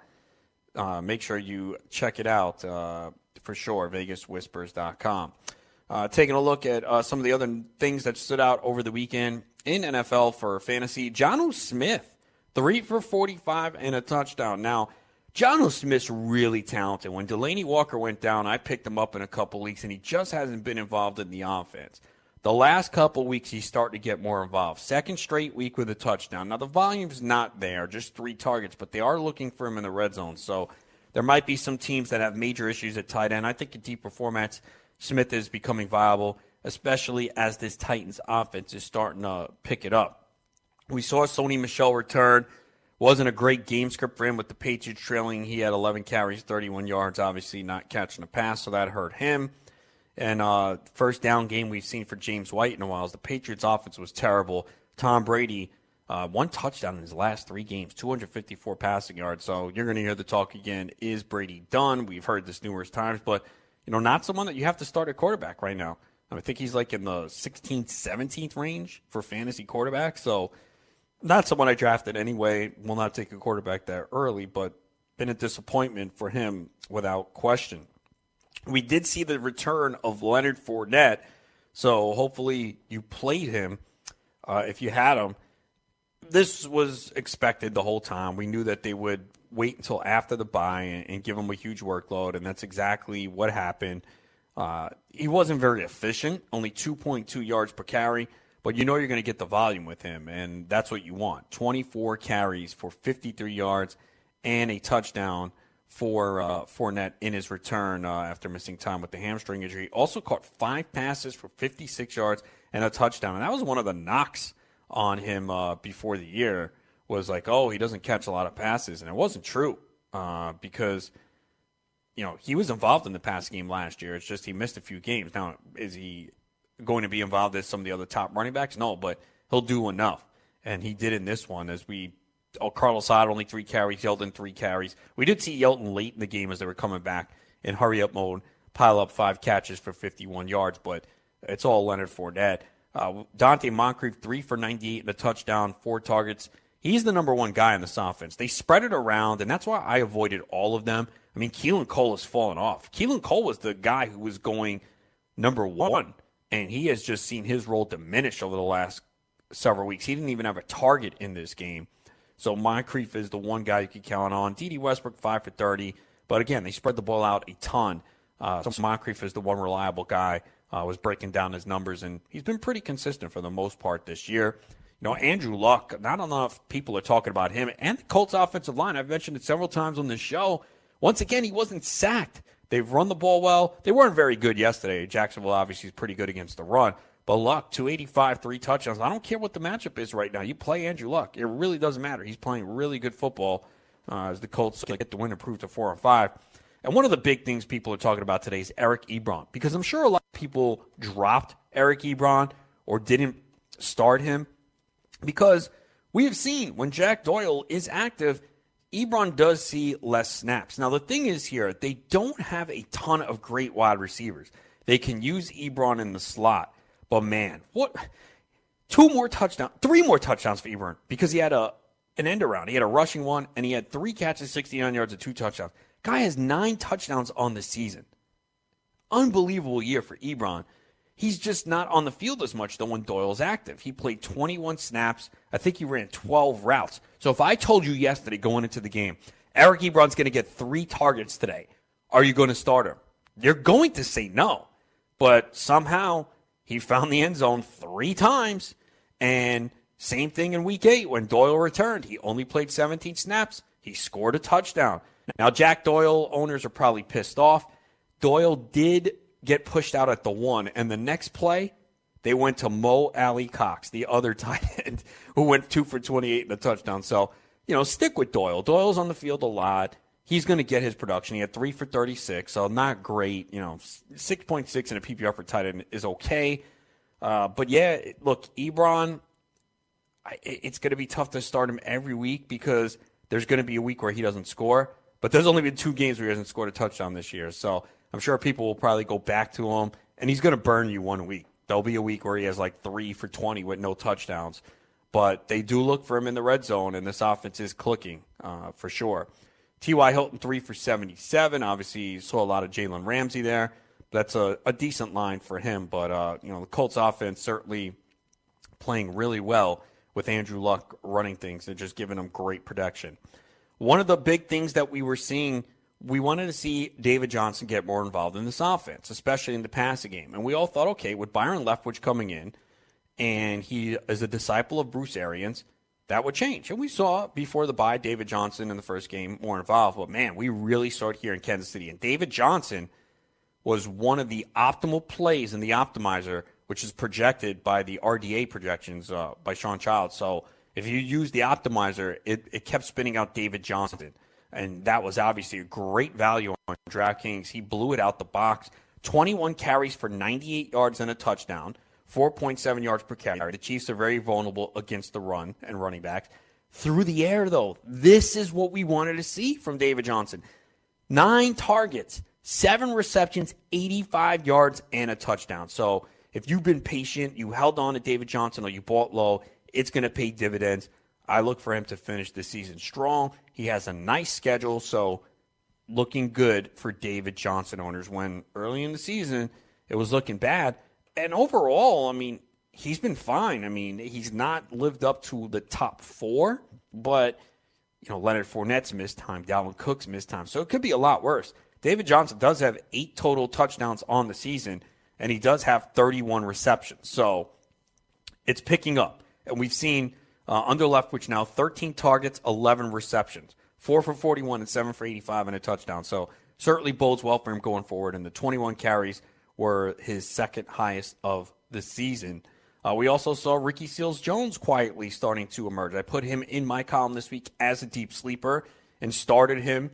uh, make sure you check it out uh, for sure. VegasWhispers.com. Uh, taking a look at uh, some of the other things that stood out over the weekend in NFL for fantasy. Jonnu Smith, three for 45 and a touchdown. Now Jonnu Smith's really talented. When Delanie Walker went down, I picked him up in a couple weeks, and he just hasn't been involved in the offense. The last couple weeks, he's starting to get more involved. Second straight week with a touchdown. Now, the volume's not there, just three targets, but they are looking for him in the red zone. So there might be some teams that have major issues at tight end. I think in deeper formats, Smith is becoming viable, especially as this Titans offense is starting to pick it up. We saw Sony Michel return. Wasn't a great game script for him with the Patriots trailing. He had 11 carries, 31 yards, obviously not catching a pass, so that hurt him. And uh, first down game we've seen for James White in a while is the Patriots offense was terrible. Tom Brady, uh, one touchdown in his last three games, 254 passing yards. So you're going to hear the talk again. Is Brady done? We've heard this numerous times, but you know, not someone that you have to start at quarterback right now. I think he's like in the 16th, 17th range for fantasy quarterback. So not someone I drafted anyway. Will not take a quarterback that early, but been a disappointment for him without question. We did see the return of Leonard Fournette, so hopefully you played him uh, if you had him. This was expected the whole time. We knew that they would wait until after the bye and, and give him a huge workload, and that's exactly what happened. Uh, he wasn't very efficient, only 2.2 yards per carry but you know you're going to get the volume with him, and that's what you want. 24 carries for 53 yards and a touchdown for uh, Fournette in his return uh, after missing time with the hamstring injury. Also caught five passes for 56 yards and a touchdown, and that was one of the knocks on him uh, before the year. Was like, oh, he doesn't catch a lot of passes, and it wasn't true uh, because you know he was involved in the pass game last year. It's just he missed a few games. Now, is he going to be involved as some of the other top running backs? No, but he'll do enough. And he did in this one as we oh, Carlos Hyde only three carries, Yeldon three carries. We did see Yeldon late in the game as they were coming back in hurry up mode. pile up five catches for 51 yards, but it's all Leonard Fournette. Uh, Donte Moncrief, three for 98 and a touchdown, four targets. He's the number one guy in this offense. They spread it around, and that's why I avoided all of them. I mean, Keelan Cole has fallen off. Keelan Cole was the guy who was going number one, and he has just seen his role diminish over the last several weeks. He didn't even have a target in this game. So Moncrief is the one guy you can count on. Dede Westbrook, 5 for 30. But again, they spread the ball out a ton. Uh, so Moncrief is the one reliable guy. Uh, was breaking down his numbers, and he's been pretty consistent for the most part this year. You know, Andrew Luck, not enough people are talking about him and the Colts offensive line. I've mentioned it several times on this show. Once again, he wasn't sacked. They've run the ball well. They weren't very good yesterday. Jacksonville obviously is pretty good against the run. But Luck, 285, three touchdowns. I don't care what the matchup is right now. You play Andrew Luck. It really doesn't matter. He's playing really good football uh, as the Colts get the win and prove to 4 and 5. And one of the big things people are talking about today is Eric Ebron. Because I'm sure a lot of people dropped Eric Ebron or didn't start him. Because we have seen when Jack Doyle is active, Ebron does see less snaps. Now, the thing is here, they don't have a ton of great wide receivers. They can use Ebron in the slot. But man, what two more touchdowns, three more touchdowns for Ebron because he had a an end around. He had a rushing one and he had three catches, 69 yards, and two touchdowns. Guy has nine touchdowns on the season. Unbelievable year for Ebron. He's just not on the field as much though when Doyle's active. He played 21 snaps. I think he ran 12 routes. So if I told you yesterday going into the game, Eric Ebron's going to get three targets today, are you going to start him? You're going to say no. But somehow he found the end zone three times. And same thing in week eight when Doyle returned. He only played 17 snaps. He scored a touchdown. Now, Jack Doyle owners are probably pissed off. Doyle did get pushed out at the one, and the next play, they went to Mo Alie-Cox, the other tight end, who went two for 28 in a touchdown. So, you know, stick with Doyle. Doyle's on the field a lot. He's going to get his production. He had three for 36, so not great. You know, 6.6 in a PPR for tight end is okay. Uh, but yeah, look, Ebron, it's going to be tough to start him every week because there's going to be a week where he doesn't score. But there's only been two games where he hasn't scored a touchdown this year. So I'm sure people will probably go back to him, and he's going to burn you one week. There'll be a week where he has like three for 20 with no touchdowns. But they do look for him in the red zone, and this offense is clicking uh, for sure. T.Y. Hilton, three for 77. Obviously, you saw a lot of Jalen Ramsey there. That's a, a decent line for him. But, uh, you know, the Colts offense certainly playing really well with Andrew Luck running things and just giving them great protection. One of the big things that we were seeing, we wanted to see David Johnson get more involved in this offense, especially in the passing game. And we all thought, okay, with Byron Leftwich coming in, and he is a disciple of Bruce Arians, that would change. And we saw before the bye David Johnson in the first game more involved. But man, we really saw it here in Kansas City. And David Johnson was one of the optimal plays in the optimizer, which is projected by the RDA projections uh, by Sean Child. So if you use the optimizer, it, it kept spinning out David Johnson. And that was obviously a great value on DraftKings. He blew it out the box. 21 carries for 98 yards and a touchdown, 4.7 yards per carry. The Chiefs are very vulnerable against the run and running backs. Through the air, though, this is what we wanted to see from David Johnson. Nine targets, seven receptions, 85 yards, and a touchdown. So if you've been patient, you held on to David Johnson, or you bought low, it's going to pay dividends. I look for him to finish the season strong. He has a nice schedule, so looking good for David Johnson owners when early in the season it was looking bad. And overall, I mean, he's been fine. I mean, he's not lived up to the top four, but you know, Leonard Fournette's missed time, Dalvin Cook's missed time, so it could be a lot worse. David Johnson does have eight total touchdowns on the season, and he does have 31 receptions. So it's picking up. And we've seen uh, under Leftwich now 13 targets, 11 receptions, 4 for 41 and 7 for 85 and a touchdown. So certainly bodes well for him going forward. And the 21 carries were his second highest of the season. Uh, we also saw Ricky Seals Jones quietly starting to emerge. I put him in my column this week as a deep sleeper and started him.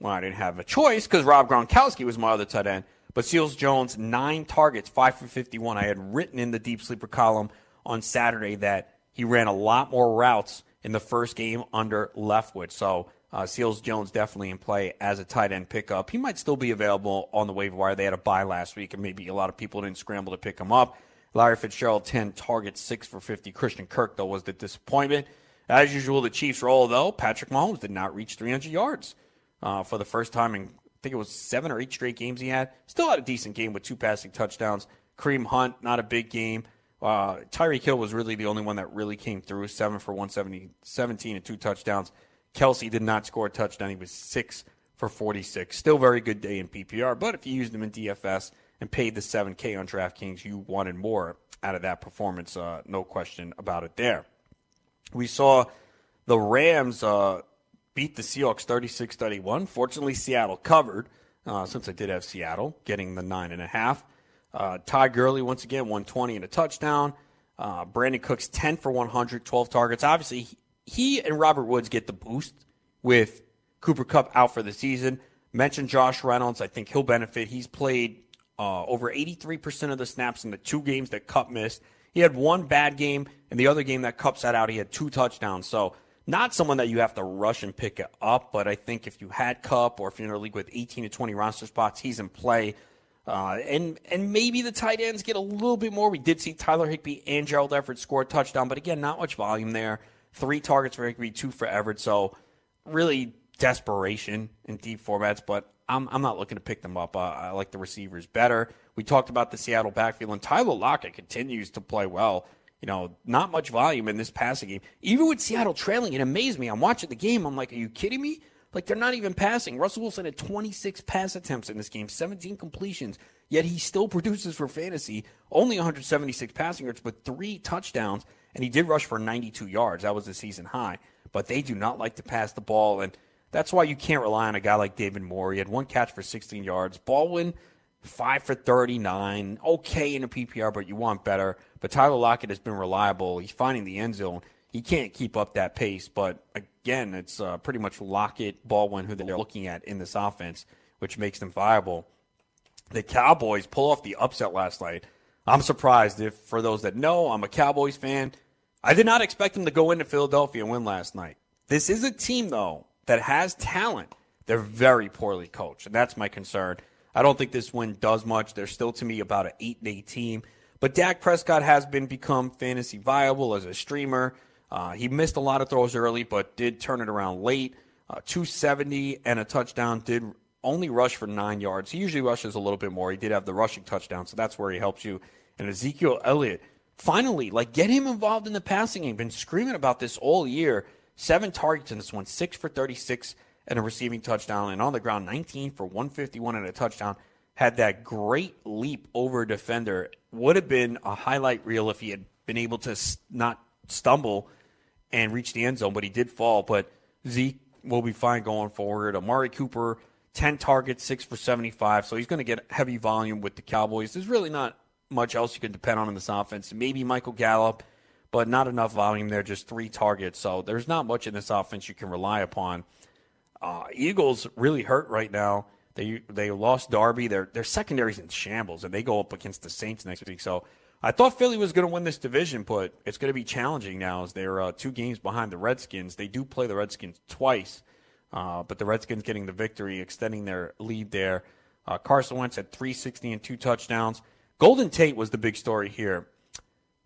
Well, I didn't have a choice because Rob Gronkowski was my other tight end. But Seals Jones, nine targets, five for 51. I had written in the deep sleeper column on Saturday that he ran a lot more routes in the first game under Leftwich. So Uh, Seals Jones definitely in play as a tight end pickup. He might still be available on the waiver wire. They had a bye last week, and maybe a lot of people didn't scramble to pick him up. Larry Fitzgerald, 10 targets, 6 for 50. Christian Kirk, though, was the disappointment. As usual, the Chiefs roll, though. Patrick Mahomes did not reach 300 yards uh, for the first time in, I think it was seven or eight straight games he had. Still had a decent game with two passing touchdowns. Kareem Hunt, not a big game. Uh, Tyreek Hill was really the only one that really came through, seven for 170, 17 and two touchdowns. Kelce did not score a touchdown. He was six for 46. Still very good day in PPR, but if you used him in DFS and paid the 7K on DraftKings, you wanted more out of that performance. Uh, no question about it there. We saw the Rams uh, beat the Seahawks 36 31. Fortunately, Seattle covered, uh, since I did have Seattle getting the 9.5. Uh, Todd Gurley, once again, 120 and a touchdown. Uh, Brandin Cooks, 10 for 100, 12 targets. Obviously, he, he and Robert Woods get the boost with Cooper Kupp out for the season. Mentioned Josh Reynolds. I think he'll benefit. He's played uh, over 83% of the snaps in the two games that Kupp missed. He had one bad game, and the other game that Kupp sat out, he had two touchdowns. So, not someone that you have to rush and pick up, but I think if you had Kupp or if you're in a league with 18 to 20 roster spots, he's in play. Uh, and and maybe the tight ends get a little bit more. We did see Tyler Higbee and Gerald Everett score a touchdown, but again, not much volume there. Three targets for Higbee, two for Everett. So really desperation in deep formats, but I'm, I'm not looking to pick them up. Uh, I like the receivers better. We talked about the Seattle backfield, and Tyler Lockett continues to play well. You know, not much volume in this passing game. Even with Seattle trailing, it amazed me. I'm watching the game. I'm like, are you kidding me? Like, they're not even passing. Russell Wilson had 26 pass attempts in this game, 17 completions, yet he still produces for fantasy only 176 passing yards, but three touchdowns, and he did rush for 92 yards. That was the season high. But they do not like to pass the ball, and that's why you can't rely on a guy like David Moore. He had one catch for 16 yards. Baldwin, five for 39. Okay in a PPR, but you want better. But Tyler Lockett has been reliable. He's finding the end zone. He can't keep up that pace. But uh, again, it's uh, pretty much Lockett, Baldwin, who they're looking at in this offense, which makes them viable. The Cowboys pull off the upset last night. I'm surprised if, for those that know, I'm a Cowboys fan. I did not expect them to go into Philadelphia and win last night. This is a team, though, that has talent, they're very poorly coached, and that's my concern. I don't think this win does much. They're still to me about an eight and eight team, but Dak Prescott has been become fantasy viable as a streamer. Uh, he missed a lot of throws early, but did turn it around late. Uh, 270 and a touchdown. Did only rush for nine yards. He usually rushes a little bit more. He did have the rushing touchdown, so that's where he helps you. And Ezekiel Elliott, finally, like get him involved in the passing game. Been screaming about this all year. Seven targets in this one, six for 36 and a receiving touchdown. And on the ground, 19 for 151 and a touchdown. Had that great leap over defender. Would have been a highlight reel if he had been able to not stumble and reach the end zone, but he did fall. But Zeke will be fine going forward. Amari Cooper, 10 targets, 6 for 75. So he's going to get heavy volume with the Cowboys. There's really not much else you can depend on in this offense. Maybe Michael Gallup but not enough volume there, just three targets. So there's not much in this offense you can rely upon. Uh, Eagles really hurt right now. They they lost Darby. Their their secondary's in shambles, and they go up against the Saints next week. So I thought Philly was going to win this division, but it's going to be challenging now as they're uh, two games behind the Redskins. They do play the Redskins twice, uh, but the Redskins getting the victory, extending their lead there. Uh, Carson Wentz had 360 and two touchdowns. Golden Tate was the big story here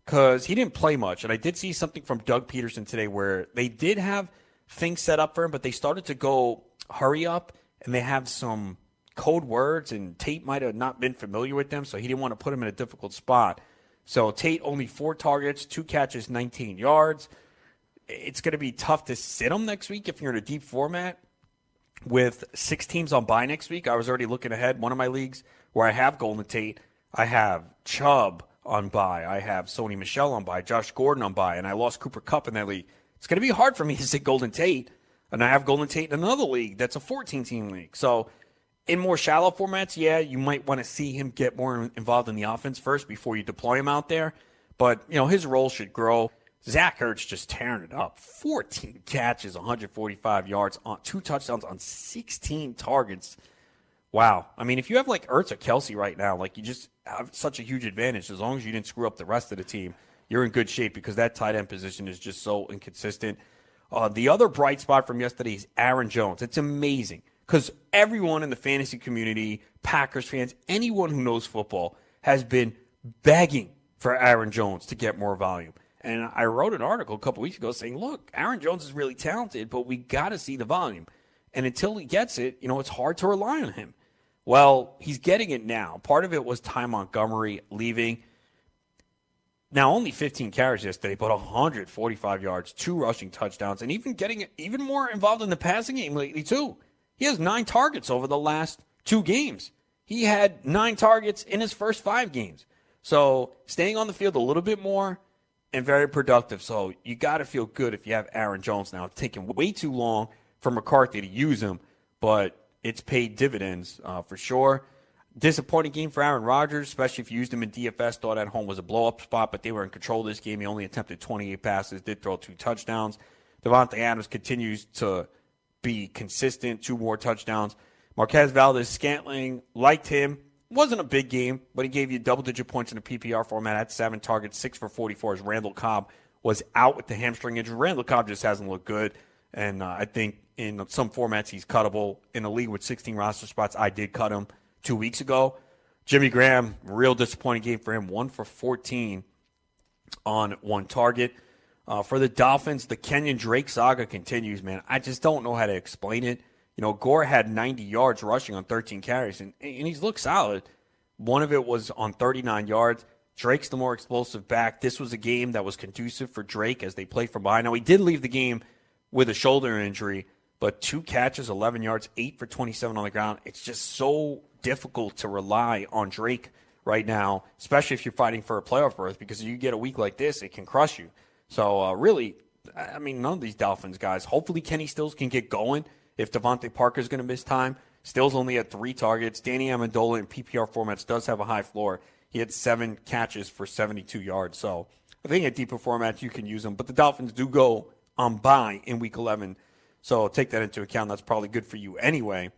because he didn't play much. And I did see something from Doug Pederson today where they did have things set up for him, but they started to go hurry up and they have some code words, and Tate might have not been familiar with them, so he didn't want to put him in a difficult spot. So Tate only four targets, two catches, 19 yards. It's going to be tough to sit him next week if you're in a deep format with six teams on bye next week. I was already looking ahead. One of my leagues where I have Golden Tate, I have Chubb, on bye. I have Sony Michel on bye, Josh Gordon on bye, and I lost Cooper Kupp in that league. It's going to be hard for me to sit Golden Tate, and I have Golden Tate in another league that's a 14 team league. So, in more shallow formats, yeah, you might want to see him get more involved in the offense first before you deploy him out there. But, you know, his role should grow. Zach Ertz just tearing it up. 14 catches, 145 yards, on two touchdowns on 16 targets. Wow. I mean, if you have like Ertz or Kelce right now, like you just have such a huge advantage. As long as you didn't screw up the rest of the team, you're in good shape because that tight end position is just so inconsistent. Uh, the other bright spot from yesterday is Aaron Jones. It's amazing because everyone in the fantasy community, Packers fans, anyone who knows football, has been begging for Aaron Jones to get more volume. And I wrote an article a couple weeks ago saying, look, Aaron Jones is really talented, but we got to see the volume. And until he gets it, you know, it's hard to rely on him. Well, he's getting it now. Part of it was Ty Montgomery leaving. Now only 15 carries yesterday, but 145 yards, two rushing touchdowns, and even getting even more involved in the passing game lately too. He has nine targets over the last two games. He had nine targets in his first five games. So staying on the field a little bit more and very productive. So you got to feel good if you have Aaron Jones now. It's taken way too long for McCarthy to use him, but it's paid dividends uh, for sure. Disappointing game for Aaron Rodgers, especially if you used him in DFS. Thought at home was a blow up spot, but they were in control this game. He only attempted 28 passes, did throw two touchdowns. Davante Adams continues to be consistent, two more touchdowns. Marquez Valdes Scantling liked him. Wasn't a big game, but he gave you double digit points in the PPR format at seven targets, six for 44 as Randall Cobb was out with the hamstring injury. Randall Cobb just hasn't looked good. And uh, I think in some formats he's cuttable. In a league with 16 roster spots, I did cut him two weeks ago. Jimmy Graham, real disappointing game for him. One for 14 on one target. Uh, for the Dolphins, the Kenyon Drake saga continues, man. I just don't know how to explain it. You know, Gore had 90 yards rushing on 13 carries, and, and he's looked solid. One of it was on 39 yards. Drake's the more explosive back. This was a game that was conducive for Drake as they played from behind. Now, he did leave the game with a shoulder injury, but two catches, 11 yards, eight for 27 on the ground. It's just so difficult to rely on Drake right now, especially if you're fighting for a playoff berth, because you get a week like this, it can crush you. So, uh, really, I mean, none of these Dolphins guys. Hopefully, Kenny Stills can get going if DeVante Parker is going to miss time. Stills only had three targets. Danny Amendola in PPR formats does have a high floor. He had seven catches for 72 yards. So I think at deeper formats you can use him. But the Dolphins do go on bye in week 11. So take that into account. That's probably good for you anyway.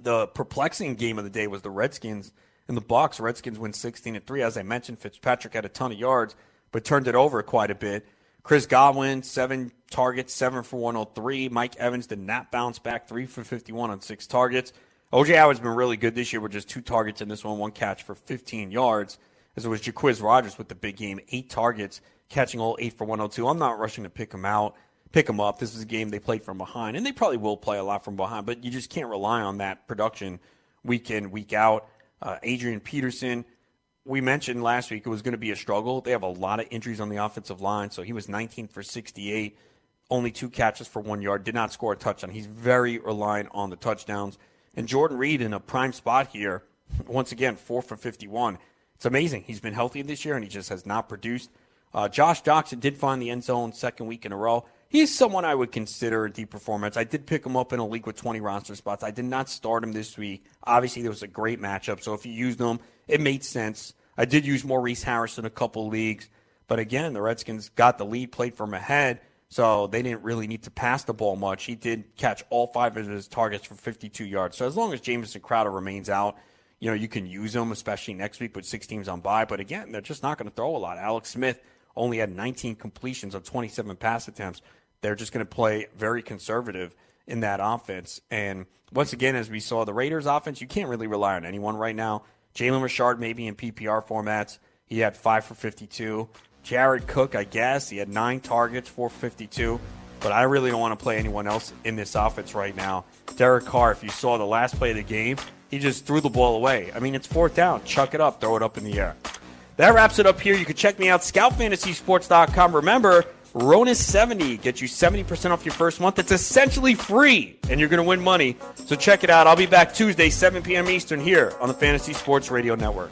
The perplexing game of the day was the Redskins and the Bucks. Redskins win 16 and 3. As I mentioned, Fitzpatrick had a ton of yards, but turned it over quite a bit. Chris Godwin, seven targets, seven for 103. Mike Evans did not bounce back, three for 51 on six targets. OJ Howard's been really good this year with just two targets in this one, one catch for 15 yards. As it was Jacquizz Rodgers with the big game, eight targets, catching all eight for 102. I'm not rushing to pick him out pick them up. This is a game they played from behind, and they probably will play a lot from behind, but you just can't rely on that production week in, week out. Uh, Adrian Peterson, we mentioned last week it was going to be a struggle. They have a lot of injuries on the offensive line, so he was 19 for 68, only two catches for one yard, did not score a touchdown. He's very reliant on the touchdowns. And Jordan Reed in a prime spot here, once again, four for 51. It's amazing. He's been healthy this year, and he just has not produced. Uh, Josh Doctson did find the end zone second week in a row he's someone I would consider a deep performance. I did pick him up in a league with 20 roster spots. I did not start him this week. Obviously, there was a great matchup, so if you used him, it made sense. I did use Maurice Harris in a couple leagues, but again, the Redskins got the lead, played from ahead, so they didn't really need to pass the ball much. He did catch all five of his targets for 52 yards. So as long as Jamison Crowder remains out, you know, you can use him, especially next week with six teams on bye. But again, they're just not going to throw a lot. Alex Smith only had 19 completions on 27 pass attempts. They're just going to play very conservative in that offense. And once again, as we saw the Raiders offense, you can't really rely on anyone right now. Jalen Richard, maybe in PPR formats, he had five for 52. Jared Cook, I guess, he had nine targets, for fifty-two. But I really don't want to play anyone else in this offense right now. Derek Carr, if you saw the last play of the game, he just threw the ball away. I mean, it's fourth down. Chuck it up, throw it up in the air. That wraps it up here. You can check me out, scoutfantasysports.com. Remember, Ronis70 gets you 70% off your first month. It's essentially free, and you're going to win money. So check it out. I'll be back Tuesday, 7 p.m. Eastern, here on the Fantasy Sports Radio Network.